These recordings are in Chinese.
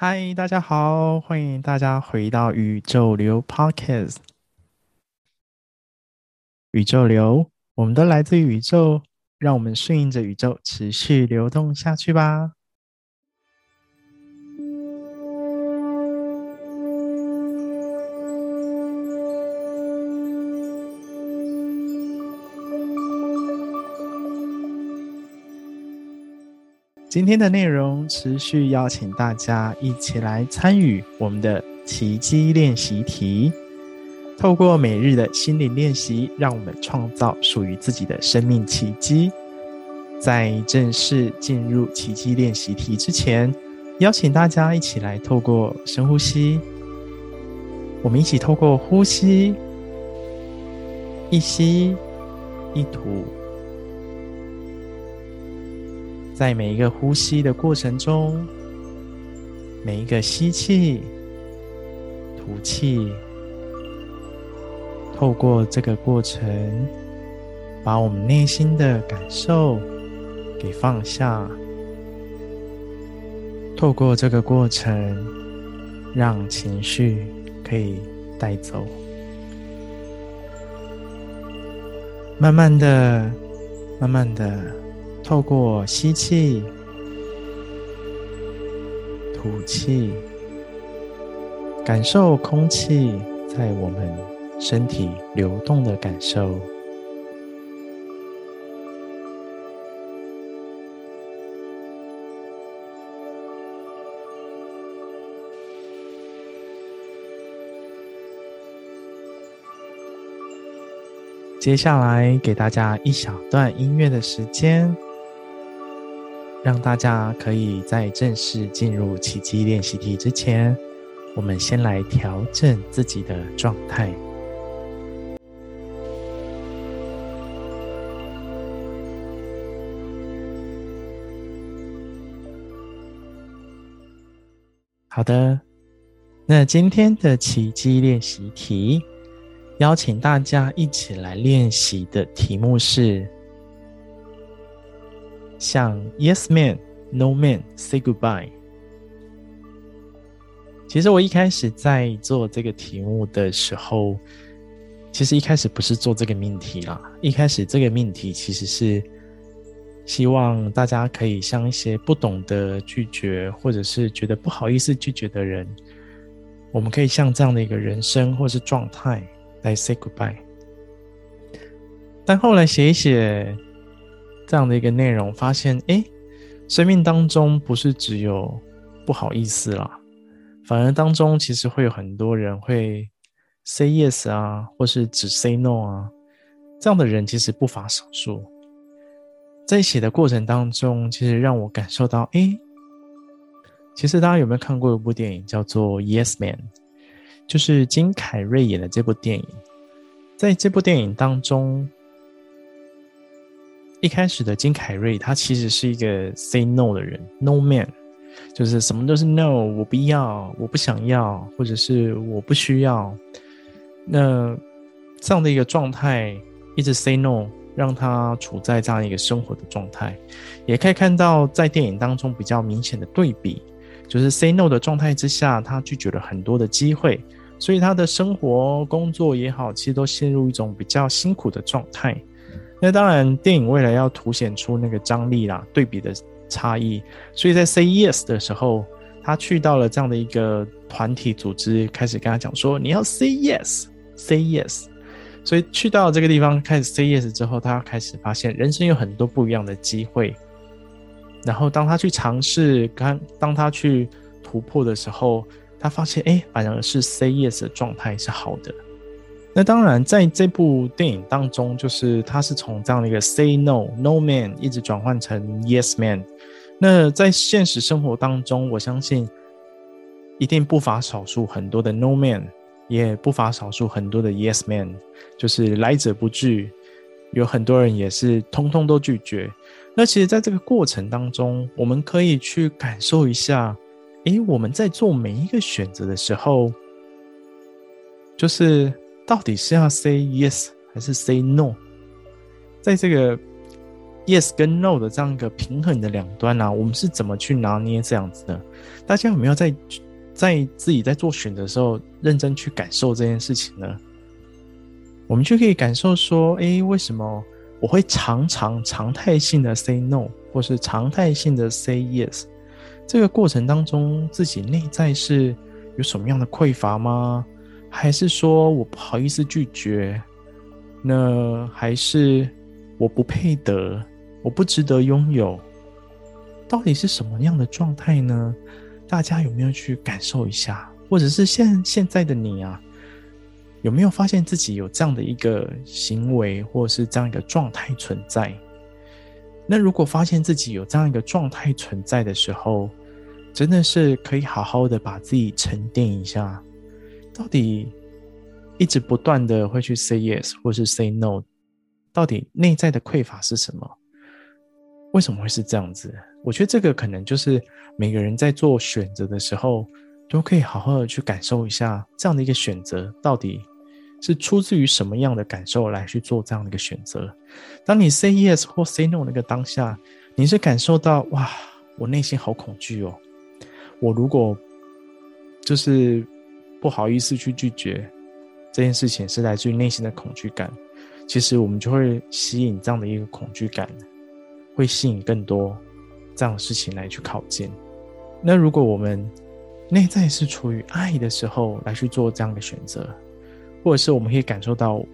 嗨，大家好，欢迎大家回到宇宙流 Podcast。宇宙流，我们都来自宇宙，让我们顺应着宇宙，持续流动下去吧。今天的内容持续邀请大家一起来参与我们的奇迹练习题，透过每日的心理练习，让我们创造属于自己的生命奇迹。在正式进入奇迹练习题之前，邀请大家一起来透过深呼吸，我们一起透过呼吸，一吸一吐。在每一个呼吸的过程中，每一个吸气、吐气，透过这个过程，把我们内心的感受给放下。透过这个过程，让情绪可以带走。慢慢的，慢慢的。透过吸气、吐气，感受空气在我们身体流动的感受。接下来，给大家一小段音乐的时间。让大家可以在正式进入奇迹练习题之前，我们先来调整自己的状态。好的，那今天的奇迹练习题，邀请大家一起来练习的题目是。向 Yes Man, No Man say goodbye。其实我一开始在做这个题目的时候，其实一开始不是做这个命题啦。一开始这个命题其实是希望大家可以向一些不懂得拒绝，或者是觉得不好意思拒绝的人，我们可以向这样的一个人生或是状态来 say goodbye。但后来写一写。这样的一个内容，发现哎，生命当中不是只有不好意思啦，反而当中其实会有很多人会 say yes 啊，或是只 say no 啊，这样的人其实不乏少数。在写的过程当中，其实让我感受到，哎，其实大家有没有看过一部电影叫做《Yes Man》，就是金凯瑞演的这部电影，在这部电影当中。一开始的金凯瑞，他其实是一个 say no 的人，no man，就是什么都是 no，我不要，我不想要，或者是我不需要。那这样的一个状态，一直 say no，让他处在这样一个生活的状态。也可以看到，在电影当中比较明显的对比，就是 say no 的状态之下，他拒绝了很多的机会，所以他的生活、工作也好，其实都陷入一种比较辛苦的状态。那当然，电影为了要凸显出那个张力啦，对比的差异，所以在 say yes 的时候，他去到了这样的一个团体组织，开始跟他讲说：“你要 say yes，say yes。”所以去到这个地方开始 say yes 之后，他开始发现人生有很多不一样的机会。然后当他去尝试，刚当他去突破的时候，他发现，哎，反而是 say yes 的状态是好的。那当然，在这部电影当中，就是他是从这样的一个 say no no man 一直转换成 yes man。那在现实生活当中，我相信一定不乏少数很多的 no man，也不乏少数很多的 yes man，就是来者不拒，有很多人也是通通都拒绝。那其实，在这个过程当中，我们可以去感受一下，诶，我们在做每一个选择的时候，就是。到底是要 say yes 还是 say no？在这个 yes 跟 no 的这样一个平衡的两端呢、我们是怎么去拿捏这样子的？大家有没有在在自己在做选择的时候认真去感受这件事情呢？我们就可以感受说，诶，为什么我会常常常态性的 say no，或是常态性的 say yes？这个过程当中，自己内在是有什么样的匮乏吗？还是说我不好意思拒绝？那还是我不配得，我不值得拥有？到底是什么样的状态呢？大家有没有去感受一下？或者是现现在的你啊？有没有发现自己有这样的一个行为，或者是这样一个状态存在？那如果发现自己有这样一个状态存在的时候，真的是可以好好的把自己沉淀一下，到底一直不断的会去 say yes 或是 say no，到底内在的匮乏是什么？为什么会是这样子？我觉得这个可能就是每个人在做选择的时候。都可以好好的去感受一下这样的一个选择，到底是出自于什么样的感受来去做这样的一个选择。当你 say yes 或 say no 那个当下，你是感受到哇，我内心好恐惧哦。我如果就是不好意思去拒绝这件事情，是来自于内心的恐惧感。其实我们就会吸引这样的一个恐惧感，会吸引更多这样的事情来去靠近。那如果我们内在是处于爱的时候来去做这样的选择，或者是我们可以感受到，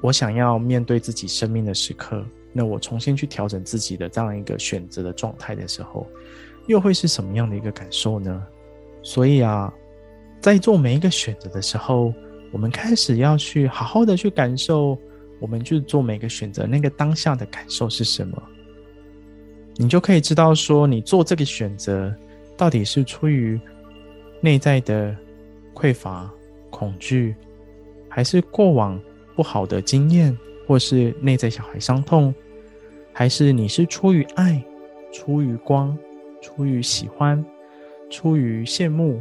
我想要面对自己生命的时刻，那我重新去调整自己的这样一个选择的状态的时候，又会是什么样的一个感受呢？所以啊，在做每一个选择的时候，我们开始要去好好的去感受，我们去做每个选择那个当下的感受是什么，你就可以知道说，你做这个选择。到底是出于内在的匮乏、恐惧，还是过往不好的经验，或是内在小孩伤痛，还是你是出于爱、出于光、出于喜欢、出于羡慕，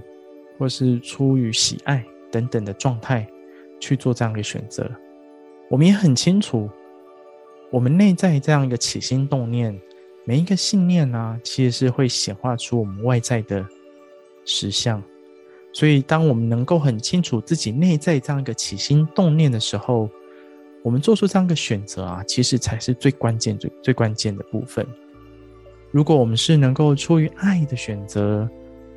或是出于喜爱等等的状态去做这样的选择？我们也很清楚，我们内在这样一个起心动念。每一个信念呢、其实是会显化出我们外在的实相。所以，当我们能够很清楚自己内在这样一个起心动念的时候，我们做出这样一个选择啊，其实才是最关键、最最关键的部分。如果我们是能够出于爱的选择，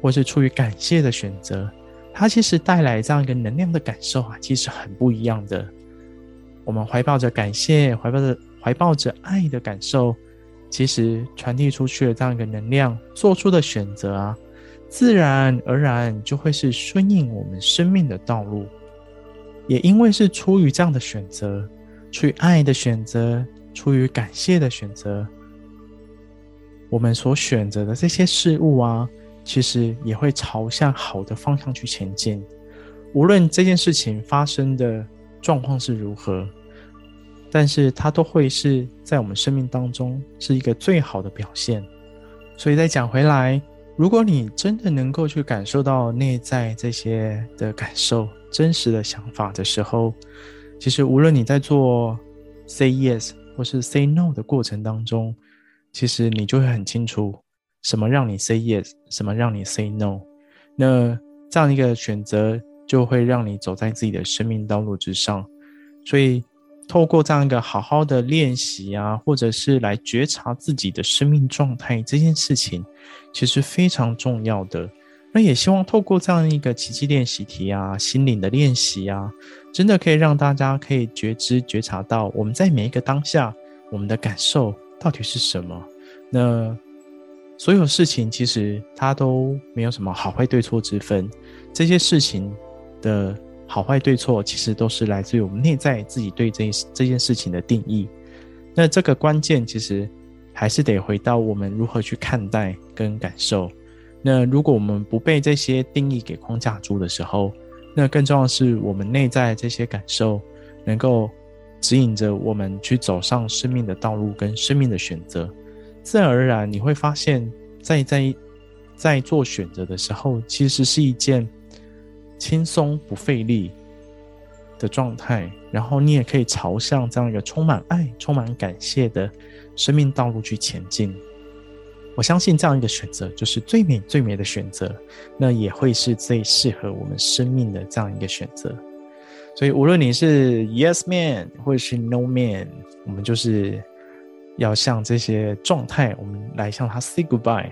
或是出于感谢的选择，它其实带来这样一个能量的感受啊，其实很不一样的。我们怀抱着感谢，怀抱着怀抱着爱的感受。其实传递出去的这样一个能量，做出的选择啊，自然而然就会是顺应我们生命的道路。也因为是出于这样的选择，出于爱的选择，出于感谢的选择，我们所选择的这些事物啊，其实也会朝向好的方向去前进。无论这件事情发生的状况是如何。但是它都会是在我们生命当中是一个最好的表现，所以再讲回来，如果你真的能够去感受到内在这些的感受、真实的想法的时候，其实无论你在做 say yes 或是 say no 的过程当中，其实你就会很清楚什么让你 say yes，什么让你 say no，那这样一个选择就会让你走在自己的生命道路之上，所以。透过这样一个好好的练习啊，或者是来觉察自己的生命状态这件事情，其实非常重要的。那也希望透过这样一个奇迹练习题啊，心灵的练习啊，真的可以让大家可以觉知、觉察到我们在每一个当下，我们的感受到底是什么。那所有事情其实它都没有什么好坏对错之分，这些事情的。好坏对错，其实都是来自于我们内在自己对这这件事情的定义。那这个关键其实还是得回到我们如何去看待跟感受。那如果我们不被这些定义给框架住的时候，那更重要的是我们内在这些感受能够指引着我们去走上生命的道路跟生命的选择。自然而然，你会发现在在在做选择的时候，其实是一件。轻松不费力，的状态，然后你也可以朝向这样一个充满爱、充满感谢的生命道路去前进。我相信这样一个选择就是最美、最美的选择，那也会是最适合我们生命的这样一个选择。所以，无论你是 Yes Man 或者是 No Man，我们就是要向这些状态，我们来向他 say goodbye，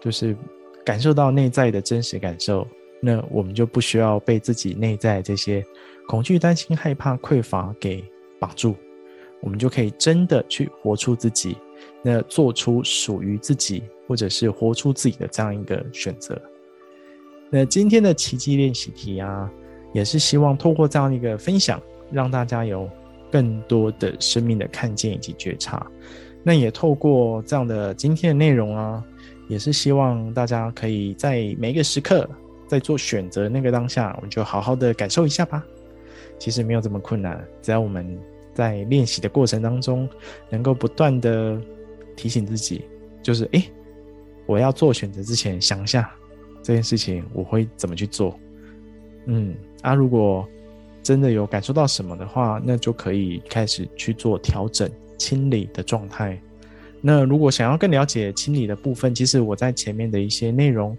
就是感受到内在的真实感受。那我们就不需要被自己内在这些恐惧、担心、害怕、匮乏给绑住，我们就可以真的去活出自己，那做出属于自己，或者是活出自己的这样一个选择。那今天的奇迹练习题啊，也是希望透过这样一个分享，让大家有更多的生命的看见以及觉察。那也透过这样的今天的内容啊，也是希望大家可以在每一个时刻。在做选择那个当下，我们就好好的感受一下吧。其实没有这么困难，只要我们在练习的过程当中，能够不断的提醒自己，就是诶，我要做选择之前，想一下这件事情我会怎么去做。嗯，啊，如果真的有感受到什么的话，那就可以开始去做调整、清理的状态。那如果想要更了解清理的部分，其实我在前面的一些内容。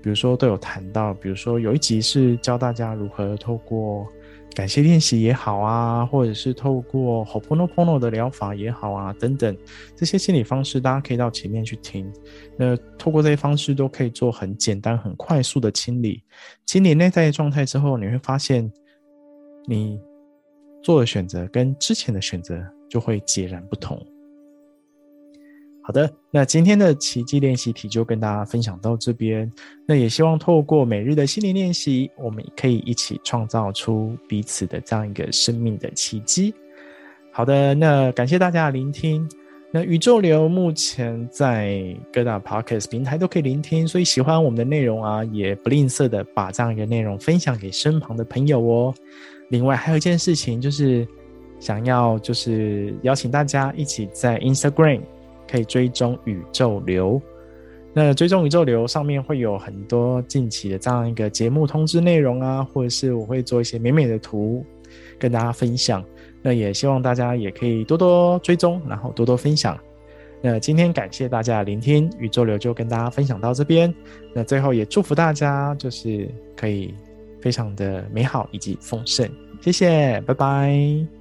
比如说都有谈到，比如说有一集是教大家如何透过感谢练习也好啊，或者是透过 Hopono Pono 的疗法也好啊，等等这些清理方式，大家可以到前面去听。那透过这些方式都可以做很简单、很快速的清理，清理内在的状态之后，你会发现你做的选择跟之前的选择就会截然不同。好的，那今天的奇迹练习题就跟大家分享到这边。那也希望透过每日的心灵练习，我们可以一起创造出彼此的这样一个生命的奇迹。好的，那感谢大家的聆听。那宇宙流目前在各大 Podcast 平台都可以聆听，所以喜欢我们的内容啊，也不吝啬的把这样一个内容分享给身旁的朋友哦。另外还有一件事情，就是想要就是邀请大家一起在 Instagram。可以追踪宇宙流，那追踪宇宙流上面会有很多近期的这样一个节目通知内容啊，或者是我会做一些美美的图跟大家分享。那也希望大家也可以多多追踪，然后多多分享。那今天感谢大家的聆听，宇宙流就跟大家分享到这边。那最后也祝福大家就是可以非常的美好以及丰盛。谢谢，拜拜。